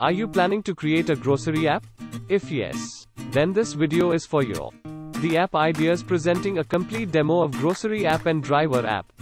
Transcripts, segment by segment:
Are you planning to create a grocery app? If yes, then this video is for you. The App Ideas presenting a complete demo of grocery app and driver app.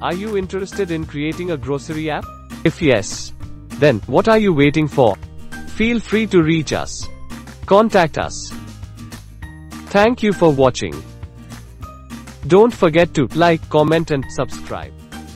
Are you interested in creating a grocery app? If yes, then what are you waiting for? Feel free to reach us. Contact us. Thank you for watching. Don't forget to like, comment and subscribe.